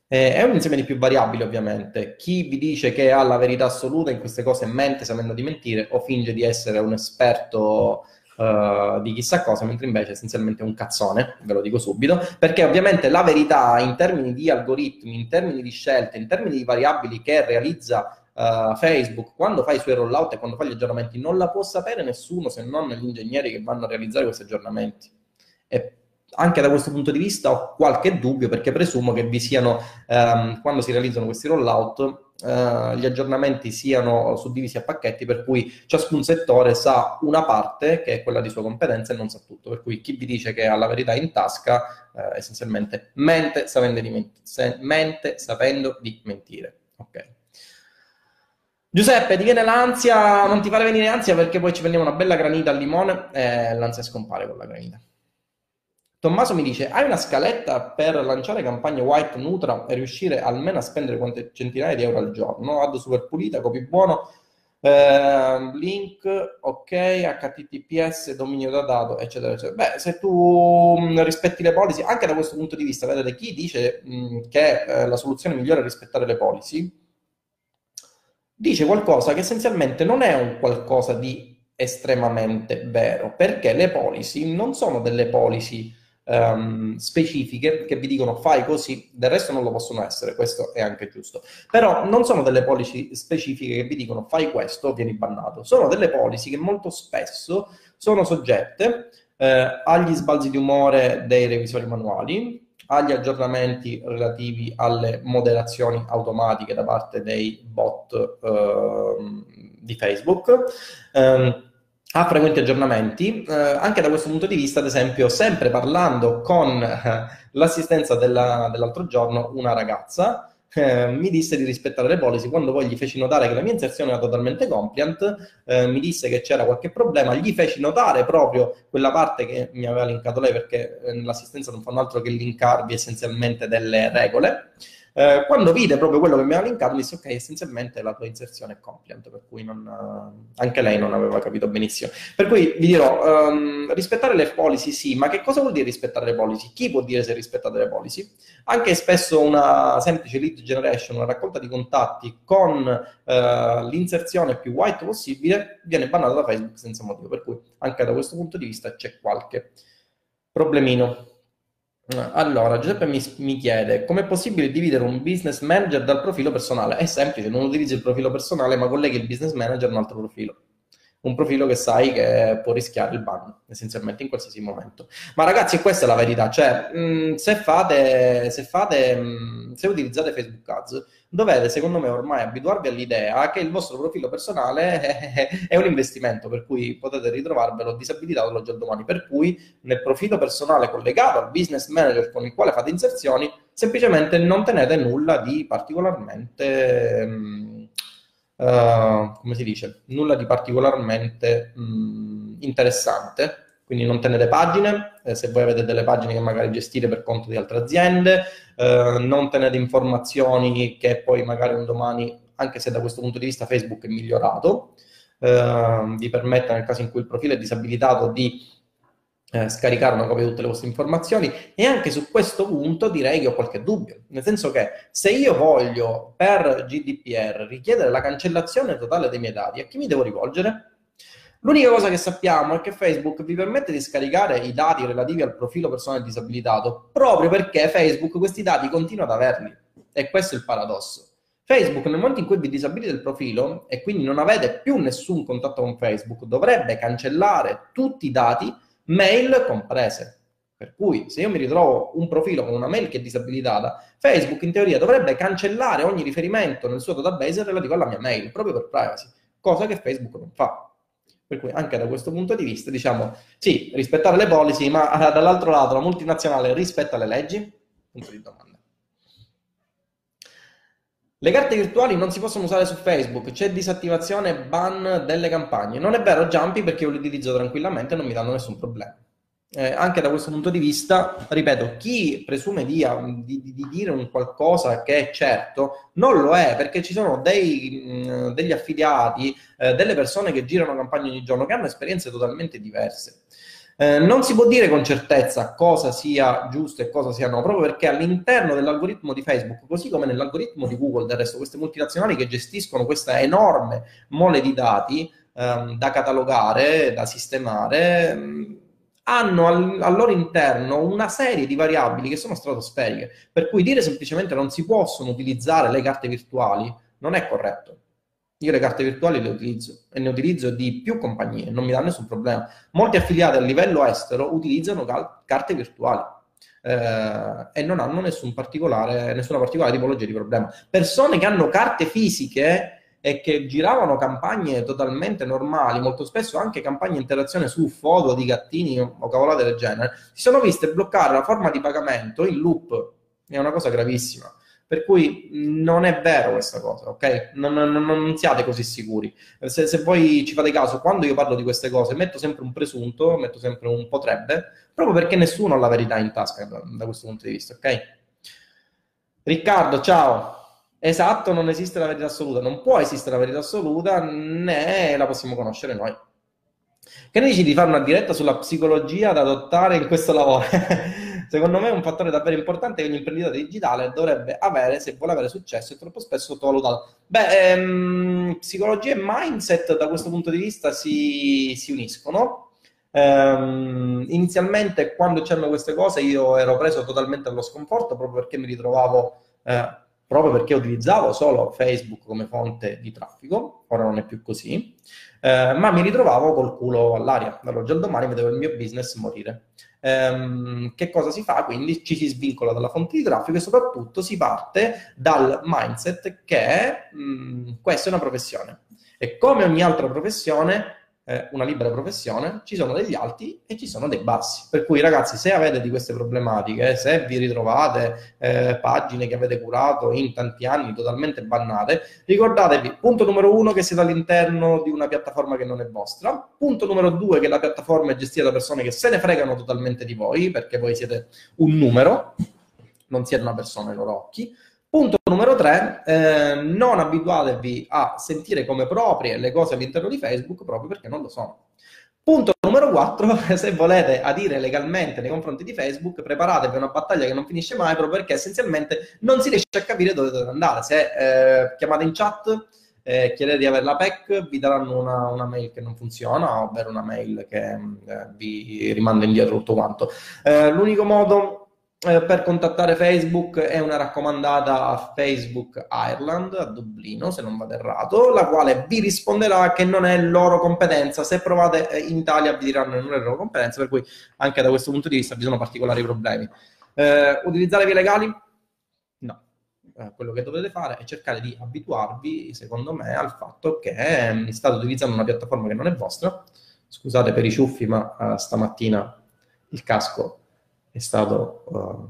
Eh, è un insieme di più variabili, ovviamente. Chi vi dice che ha la verità assoluta in queste cose mente sapendo di mentire o finge di essere un esperto uh, di chissà cosa, mentre invece essenzialmente è un cazzone, ve lo dico subito, perché ovviamente la verità in termini di algoritmi, in termini di scelte, in termini di variabili che realizza Uh, Facebook, quando fa i suoi rollout e quando fa gli aggiornamenti, non la può sapere nessuno se non gli ingegneri che vanno a realizzare questi aggiornamenti. E anche da questo punto di vista ho qualche dubbio perché presumo che vi siano, ehm, quando si realizzano questi rollout, eh, gli aggiornamenti siano suddivisi a pacchetti per cui ciascun settore sa una parte che è quella di sua competenza e non sa tutto. Per cui chi vi dice che ha la verità in tasca eh, essenzialmente mente sapendo di, ment- se- mente sapendo di mentire. Ok. Giuseppe, ti viene l'ansia, non ti fare venire ansia perché poi ci prendiamo una bella granita al limone e l'ansia scompare con la granita. Tommaso mi dice: Hai una scaletta per lanciare campagne white Nutra e riuscire almeno a spendere quante centinaia di euro al giorno? Ad super pulita, copy buono, eh, link, ok, HTTPS, dominio da dato, eccetera, eccetera. Beh, se tu mh, rispetti le policy, anche da questo punto di vista, vedete chi dice mh, che eh, la soluzione migliore è rispettare le policy, dice qualcosa che essenzialmente non è un qualcosa di estremamente vero, perché le policy non sono delle policy um, specifiche che vi dicono fai così, del resto non lo possono essere, questo è anche giusto. Però non sono delle policy specifiche che vi dicono fai questo, vieni bannato. Sono delle policy che molto spesso sono soggette eh, agli sbalzi di umore dei revisori manuali, agli aggiornamenti relativi alle moderazioni automatiche da parte dei bot eh, di Facebook. Um, ha frequenti aggiornamenti, eh, anche da questo punto di vista, ad esempio, sempre parlando con eh, l'assistenza della, dell'altro giorno, una ragazza eh, mi disse di rispettare le policy, quando poi gli feci notare che la mia inserzione era totalmente compliant, eh, mi disse che c'era qualche problema, gli feci notare proprio quella parte che mi aveva linkato lei, perché eh, nell'assistenza non fanno altro che linkarvi essenzialmente delle regole, eh, quando vide proprio quello che mi aveva linkato, mi disse: Ok, essenzialmente la tua inserzione è compliant, per cui non, uh, anche lei non aveva capito benissimo. Per cui vi dirò: um, rispettare le policy sì, ma che cosa vuol dire rispettare le policy? Chi può dire se rispettate le policy? Anche spesso una semplice lead generation, una raccolta di contatti con uh, l'inserzione più white possibile, viene bannata da Facebook senza motivo. Per cui anche da questo punto di vista c'è qualche problemino. Allora, Giuseppe mi, mi chiede come è possibile dividere un business manager dal profilo personale? È semplice, non utilizzi il profilo personale, ma colleghi il business manager a un altro profilo. Un profilo che sai che può rischiare il ban, essenzialmente in qualsiasi momento. Ma ragazzi, questa è la verità, cioè, mh, se fate, se fate, mh, se utilizzate Facebook Ads, dovete, secondo me, ormai abituarvi all'idea che il vostro profilo personale è, è un investimento, per cui potete ritrovarvelo disabilitato l'oggi al domani. Per cui nel profilo personale collegato al business manager con il quale fate inserzioni, semplicemente non tenete nulla di particolarmente... Mh, Uh, come si dice, nulla di particolarmente mh, interessante. Quindi non tenete pagine, eh, se voi avete delle pagine che magari gestite per conto di altre aziende, eh, non tenete informazioni che poi magari un domani, anche se da questo punto di vista Facebook è migliorato, eh, vi permette nel caso in cui il profilo è disabilitato di eh, scaricare una copia di tutte le vostre informazioni e anche su questo punto direi che ho qualche dubbio, nel senso che se io voglio per GDPR richiedere la cancellazione totale dei miei dati, a chi mi devo rivolgere? L'unica cosa che sappiamo è che Facebook vi permette di scaricare i dati relativi al profilo personale disabilitato proprio perché Facebook questi dati continua ad averli. E questo è il paradosso. Facebook nel momento in cui vi disabilita il profilo e quindi non avete più nessun contatto con Facebook, dovrebbe cancellare tutti i dati, mail comprese. Per cui se io mi ritrovo un profilo con una mail che è disabilitata, Facebook in teoria dovrebbe cancellare ogni riferimento nel suo database relativo alla mia mail, proprio per privacy, cosa che Facebook non fa. Per cui anche da questo punto di vista diciamo sì, rispettare le policy, ma dall'altro lato la multinazionale rispetta le leggi? Punto di domanda. Le carte virtuali non si possono usare su Facebook, c'è disattivazione ban delle campagne. Non è vero, Jumpy, perché io li utilizzo tranquillamente e non mi danno nessun problema. Eh, anche da questo punto di vista, ripeto, chi presume di, di, di, dire un qualcosa che è certo, non lo è, perché ci sono dei, mh, degli affiliati, eh, delle persone che girano campagne ogni giorno che hanno esperienze totalmente diverse. Eh, non si può dire con certezza cosa sia giusto e cosa sia no, proprio perché all'interno dell'algoritmo di Facebook, così come nell'algoritmo di Google, del resto, queste multinazionali che gestiscono questa enorme mole di dati ehm, da catalogare, da sistemare, ehm, hanno al, al, loro interno una serie di variabili che sono stratosferiche, per cui dire semplicemente non si possono utilizzare le carte virtuali non è corretto. Io le carte virtuali le utilizzo e ne utilizzo di più compagnie, non mi dà nessun problema. Molti affiliati a livello estero utilizzano cal- carte virtuali eh, e non hanno nessun particolare, nessuna particolare tipologia di problema. Persone che hanno carte fisiche e che giravano campagne totalmente normali, molto spesso anche campagne interazione su foto di gattini o cavolate del genere, si sono viste bloccare la forma di pagamento in loop. È una cosa gravissima. Per cui non è vero questa cosa, ok? Non, non, non siate così sicuri. Se, se, voi ci fate caso, quando io parlo di queste cose, metto sempre un presunto, metto sempre un potrebbe, proprio perché nessuno ha la verità in tasca da, da questo punto di vista, ok? Riccardo, ciao. Esatto, non esiste la verità assoluta, non può esistere la verità assoluta, né la possiamo conoscere noi. Che ne dici di fare una diretta sulla psicologia da adottare in questo lavoro? Secondo me è un fattore davvero importante che ogni imprenditore digitale dovrebbe avere se vuole avere successo e troppo spesso sottovalutato. Beh, ehm, psicologia e mindset da questo punto di vista si, si uniscono. Um, inizialmente quando c'erano queste cose io ero preso totalmente allo sconforto proprio perché mi ritrovavo eh, proprio perché utilizzavo solo Facebook come fonte di traffico, ora non è più così, eh, ma mi ritrovavo col culo all'aria, dall'oggi al domani vedevo il mio business morire. Ehm, che cosa si fa? Quindi ci si svincola dalla fonte di traffico e soprattutto si parte dal mindset che mh, mm, questa è una professione. E come ogni altra professione, eh, una libera professione, ci sono degli alti e ci sono dei bassi. Per cui ragazzi, se avete di queste problematiche, se vi ritrovate eh, pagine che avete curato in tanti anni totalmente bannate, ricordatevi, punto numero uno, che siete all'interno di una piattaforma che non è vostra, punto numero due, che la piattaforma è gestita da persone che se ne fregano totalmente di voi, perché voi siete un numero, non siete una persona ai loro occhi, Punto numero tre, eh, non abituatevi a sentire come proprie le cose all'interno di Facebook proprio perché non lo sono. Punto numero quattro, se volete adire legalmente nei confronti di Facebook, preparatevi una battaglia che non finisce mai proprio perché essenzialmente non si riesce a capire dove dovete andare. Se eh, chiamate in chat, eh, chiedete di avere la PEC, vi daranno una, una, mail che non funziona, ovvero una mail che eh, vi rimanda indietro tutto quanto. Eh, l'unico modo eh, per contattare Facebook è una raccomandata a Facebook Ireland a Dublino, se non vado errato, la quale vi risponderà che non è loro competenza. Se provate eh, in Italia vi diranno che non è loro competenza, per cui anche da questo punto di vista vi sono particolari problemi. Eh, utilizzare vie legali? No. Eh, quello che dovete fare è cercare di abituarvi, secondo me, al fatto che eh, state utilizzando una piattaforma che non è vostra. Scusate per i ciuffi, ma stamattina il casco è stato, uh,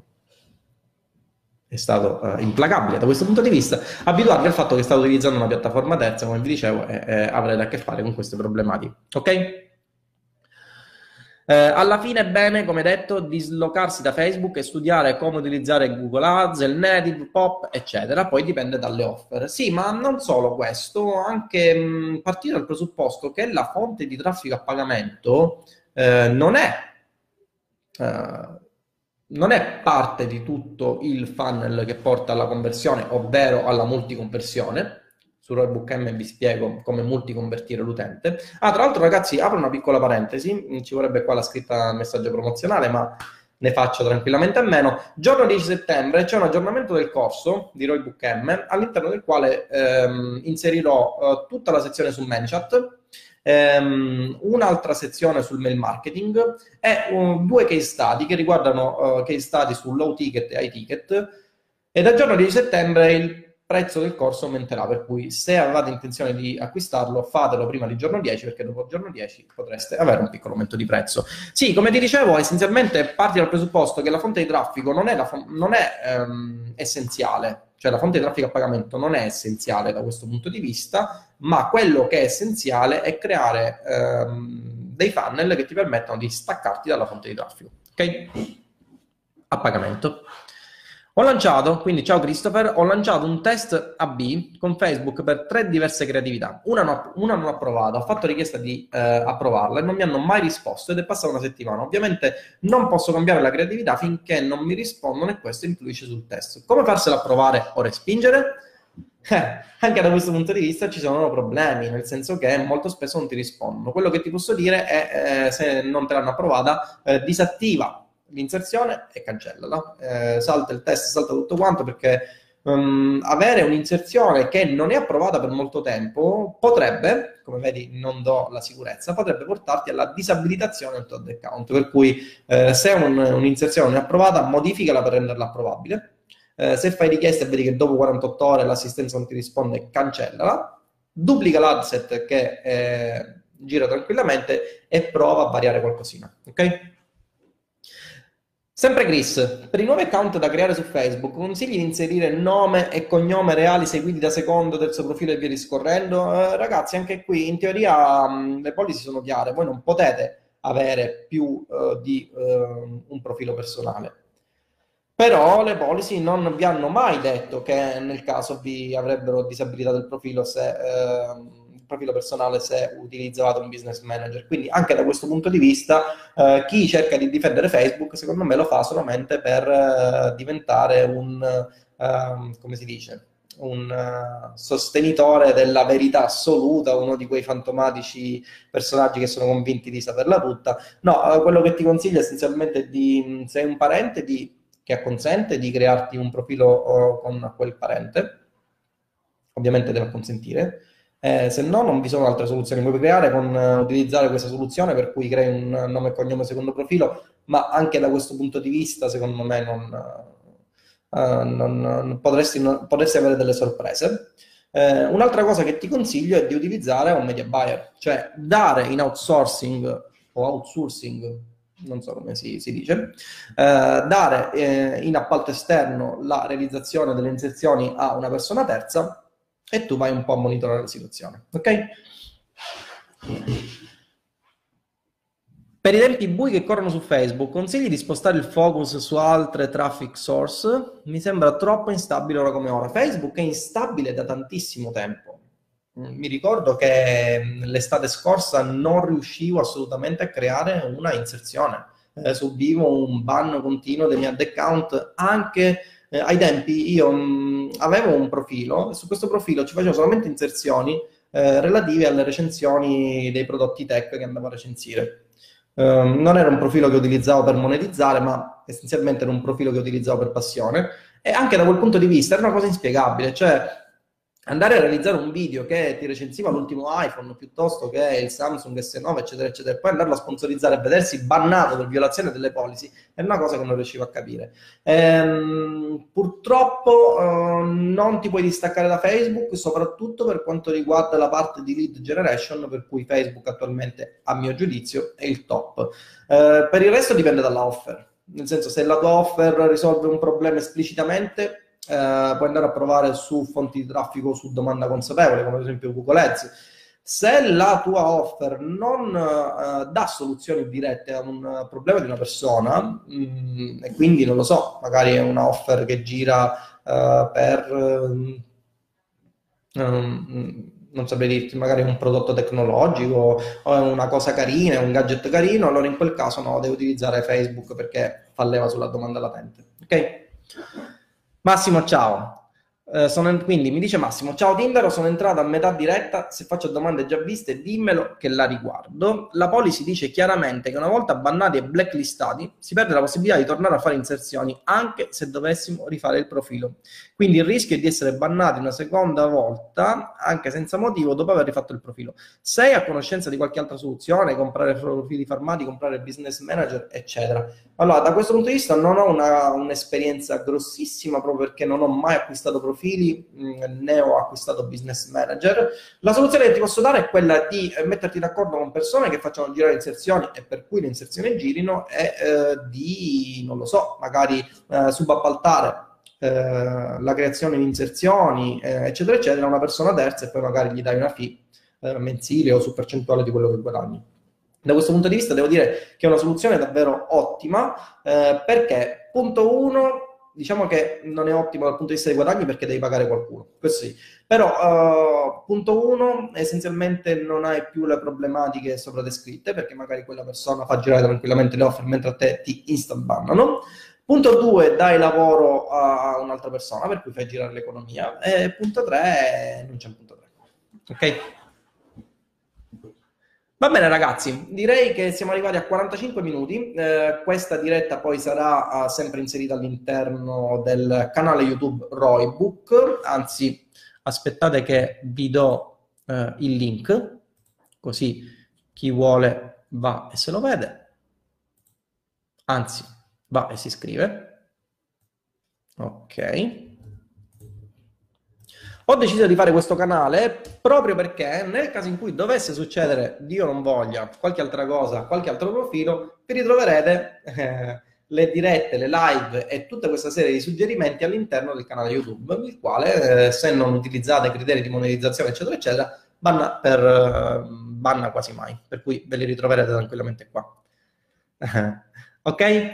è stato uh, implacabile da questo punto di vista, abituarvi al fatto che state utilizzando una piattaforma terza, come vi dicevo, e, e avrete a che fare con queste problematiche. Ok? Eh, alla fine è bene, come detto, dislocarsi da Facebook e studiare come utilizzare Google Ads, il native, pop, eccetera. Poi dipende dalle offer. Sì, ma non solo questo, anche mh, partire dal presupposto che la fonte di traffico a pagamento eh, non è eh, non è parte di tutto il funnel che porta alla conversione, ovvero alla multiconversione. Su Roybook M vi spiego come multiconvertire l'utente. Ah, tra l'altro, ragazzi, apro una piccola parentesi, ci vorrebbe qua la scritta messaggio promozionale, ma ne faccio tranquillamente a meno. Giorno 10 settembre c'è un aggiornamento del corso di Roybook M all'interno del quale ehm, inserirò eh, tutta la sezione su ManyChat, ehm, un'altra sezione sul mail marketing e um, due case study che riguardano uh, case study su low ticket e high ticket e dal giorno 10 settembre il prezzo del corso aumenterà, per cui se avevate intenzione di acquistarlo, fatelo prima del giorno 10, perché dopo il giorno 10 potreste avere un piccolo aumento di prezzo. Sì, come ti dicevo, essenzialmente parti dal presupposto che la fonte di traffico non è, fo- non è ehm, essenziale, cioè la fonte di traffico a pagamento non è essenziale da questo punto di vista, ma quello che è essenziale è creare ehm, dei funnel che ti permettono di staccarti dalla fonte di traffico, ok? A pagamento. Ho lanciato, quindi ciao Christopher, ho lanciato un test AB con Facebook per tre diverse creatività. Una, no, una non ho approvato, ho fatto richiesta di eh, approvarla e non mi hanno mai risposto ed è passata una settimana. Ovviamente non posso cambiare la creatività finché non mi rispondono e questo influisce sul test. Come farsela approvare o respingere? Eh, anche da questo punto di vista ci sono problemi, nel senso che molto spesso non ti rispondono. Quello che ti posso dire è, eh, se non te l'hanno approvata, eh, disattiva l'inserzione e cancellala. Eh, salta il test, salta tutto quanto perché um, avere un'inserzione che non è approvata per molto tempo potrebbe, come vedi non do la sicurezza, potrebbe portarti alla disabilitazione del tuo account. Per cui eh, se un, un'inserzione non è approvata, modificala per renderla approvabile. Eh, se fai richiesta e vedi che dopo 48 ore l'assistenza non ti risponde, cancellala. Duplica l'adset che eh, gira tranquillamente e prova a variare qualcosina. Ok? Sempre Chris, per i nuovi account da creare su Facebook, consigli di inserire nome e cognome reali seguiti da secondo, terzo profilo e via discorrendo? Eh, ragazzi, anche qui in teoria mh, le policy sono chiare, voi non potete avere più uh, di uh, un profilo personale. Però le policy non vi hanno mai detto che nel caso vi avrebbero disabilitato il profilo se... Profilo personale se utilizzavate un business manager. Quindi anche da questo punto di vista eh, chi cerca di difendere Facebook secondo me lo fa solamente per eh, diventare un, eh, come si dice, un uh, sostenitore della verità assoluta, uno di quei fantomatici personaggi che sono convinti di saperla tutta. No, uh, quello che ti consiglio essenzialmente di, se hai un parente di, che acconsente di crearti un profilo uh, con quel parente, ovviamente deve consentire, eh, se no, non vi sono altre soluzioni. Puoi creare con uh, utilizzare questa soluzione per cui crei un nome e cognome secondo profilo, ma anche da questo punto di vista, secondo me, non, uh, non, non potresti, potresti, avere delle sorprese. Eh, un'altra cosa che ti consiglio è di utilizzare un media buyer, cioè dare in outsourcing o outsourcing, non so come si, si dice, eh, dare eh, in appalto esterno la realizzazione delle inserzioni a una persona terza e tu vai un po' a monitorare la situazione, ok? Per i tempi bui che corrono su Facebook, consigli di spostare il focus su altre traffic source? Mi sembra troppo instabile ora come ora. Facebook è instabile da tantissimo tempo. Mi ricordo che l'estate scorsa non riuscivo assolutamente a creare una inserzione. Eh, subivo un ban continuo dei miei ad account anche eh, ai tempi io avevo un profilo e su questo profilo ci facevo solamente inserzioni eh, relative alle recensioni dei prodotti tech che andavo a recensire. Um, non era un profilo che utilizzavo per monetizzare, ma essenzialmente era un profilo che utilizzavo per passione. E anche da quel punto di vista era una cosa inspiegabile, cioè andare a realizzare un video che ti recensiva l'ultimo iPhone piuttosto che il Samsung S9, eccetera, eccetera, e poi andarlo a sponsorizzare e vedersi bannato per violazione delle policy è una cosa che non riuscivo a capire. Ehm, purtroppo eh, non ti puoi distaccare da Facebook, soprattutto per quanto riguarda la parte di lead generation, per cui Facebook attualmente, a mio giudizio, è il top. Eh, per il resto dipende dalla offer. Nel senso, se la tua offer risolve un problema esplicitamente, eh, puoi andare a provare su fonti di traffico su domanda consapevole, come ad esempio Google Ads. Se la tua offer non uh, dà soluzioni dirette a un problema di una persona, mh, mm, e quindi non lo so, magari è una offer che gira uh, per um, non saprei dirti, magari un prodotto tecnologico o è una cosa carina, un gadget carino, allora in quel caso no, devi utilizzare Facebook perché fa leva sulla domanda latente. Ok? Massimo, ciao. Uh, sono, quindi mi dice Massimo: Ciao Timbero, sono entrato a metà diretta. Se faccio domande già viste, dimmelo che la riguardo. La policy dice chiaramente che una volta bannati e blacklistati si perde la possibilità di tornare a fare inserzioni anche se dovessimo rifare il profilo. Quindi il rischio è di essere bannati una seconda volta anche senza motivo dopo aver rifatto il profilo. Sei a conoscenza di qualche altra soluzione, comprare profili farmati, comprare business manager, eccetera. Allora, da questo punto di vista non ho una, un'esperienza grossissima proprio perché non ho mai acquistato profili profili, mm, ne ho acquistato business manager. La soluzione che ti posso dare è quella di eh, metterti d'accordo con persone che facciano girare inserzioni e per cui le inserzioni girino e eh, di, non lo so, magari eh, subappaltare eh, la creazione di inserzioni, eh, eccetera, eccetera, a una persona terza e poi magari gli dai una fee eh, mensile o su percentuale di quello che guadagni. Da questo punto di vista devo dire che è una soluzione davvero ottima perché, punto uno, diciamo che non è ottimo dal punto di vista dei guadagni perché devi pagare qualcuno, questo sì. Però, uh, punto uno, essenzialmente non hai più le problematiche sopra descritte perché magari quella persona fa girare tranquillamente le offer mentre a te ti instant bannano. Punto due, dai lavoro a un'altra persona per cui fai girare l'economia. E punto tre, non c'è un punto tre. Ok? Va bene ragazzi, direi che siamo arrivati a 45 minuti, eh, questa diretta poi sarà uh, sempre inserita all'interno del canale YouTube Roybook, anzi aspettate che vi do uh, il link, così chi vuole va e se lo vede, anzi va e si iscrive, ok. Ho deciso di fare questo canale proprio perché nel caso in cui dovesse succedere, Dio non voglia, qualche altra cosa, qualche altro profilo, vi ritroverete eh, le dirette, le live e tutta questa serie di suggerimenti all'interno del canale YouTube, il quale, eh, se non utilizzate criteri di monetizzazione, eccetera, eccetera, banna, per, eh, banna quasi mai. Per cui ve li ritroverete tranquillamente qua. ok?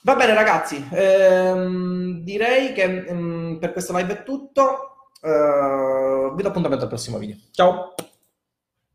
Va bene ragazzi, ehm, direi che ehm, per questa live è tutto. Uh, vi do appuntamento al prossimo video. Ciao!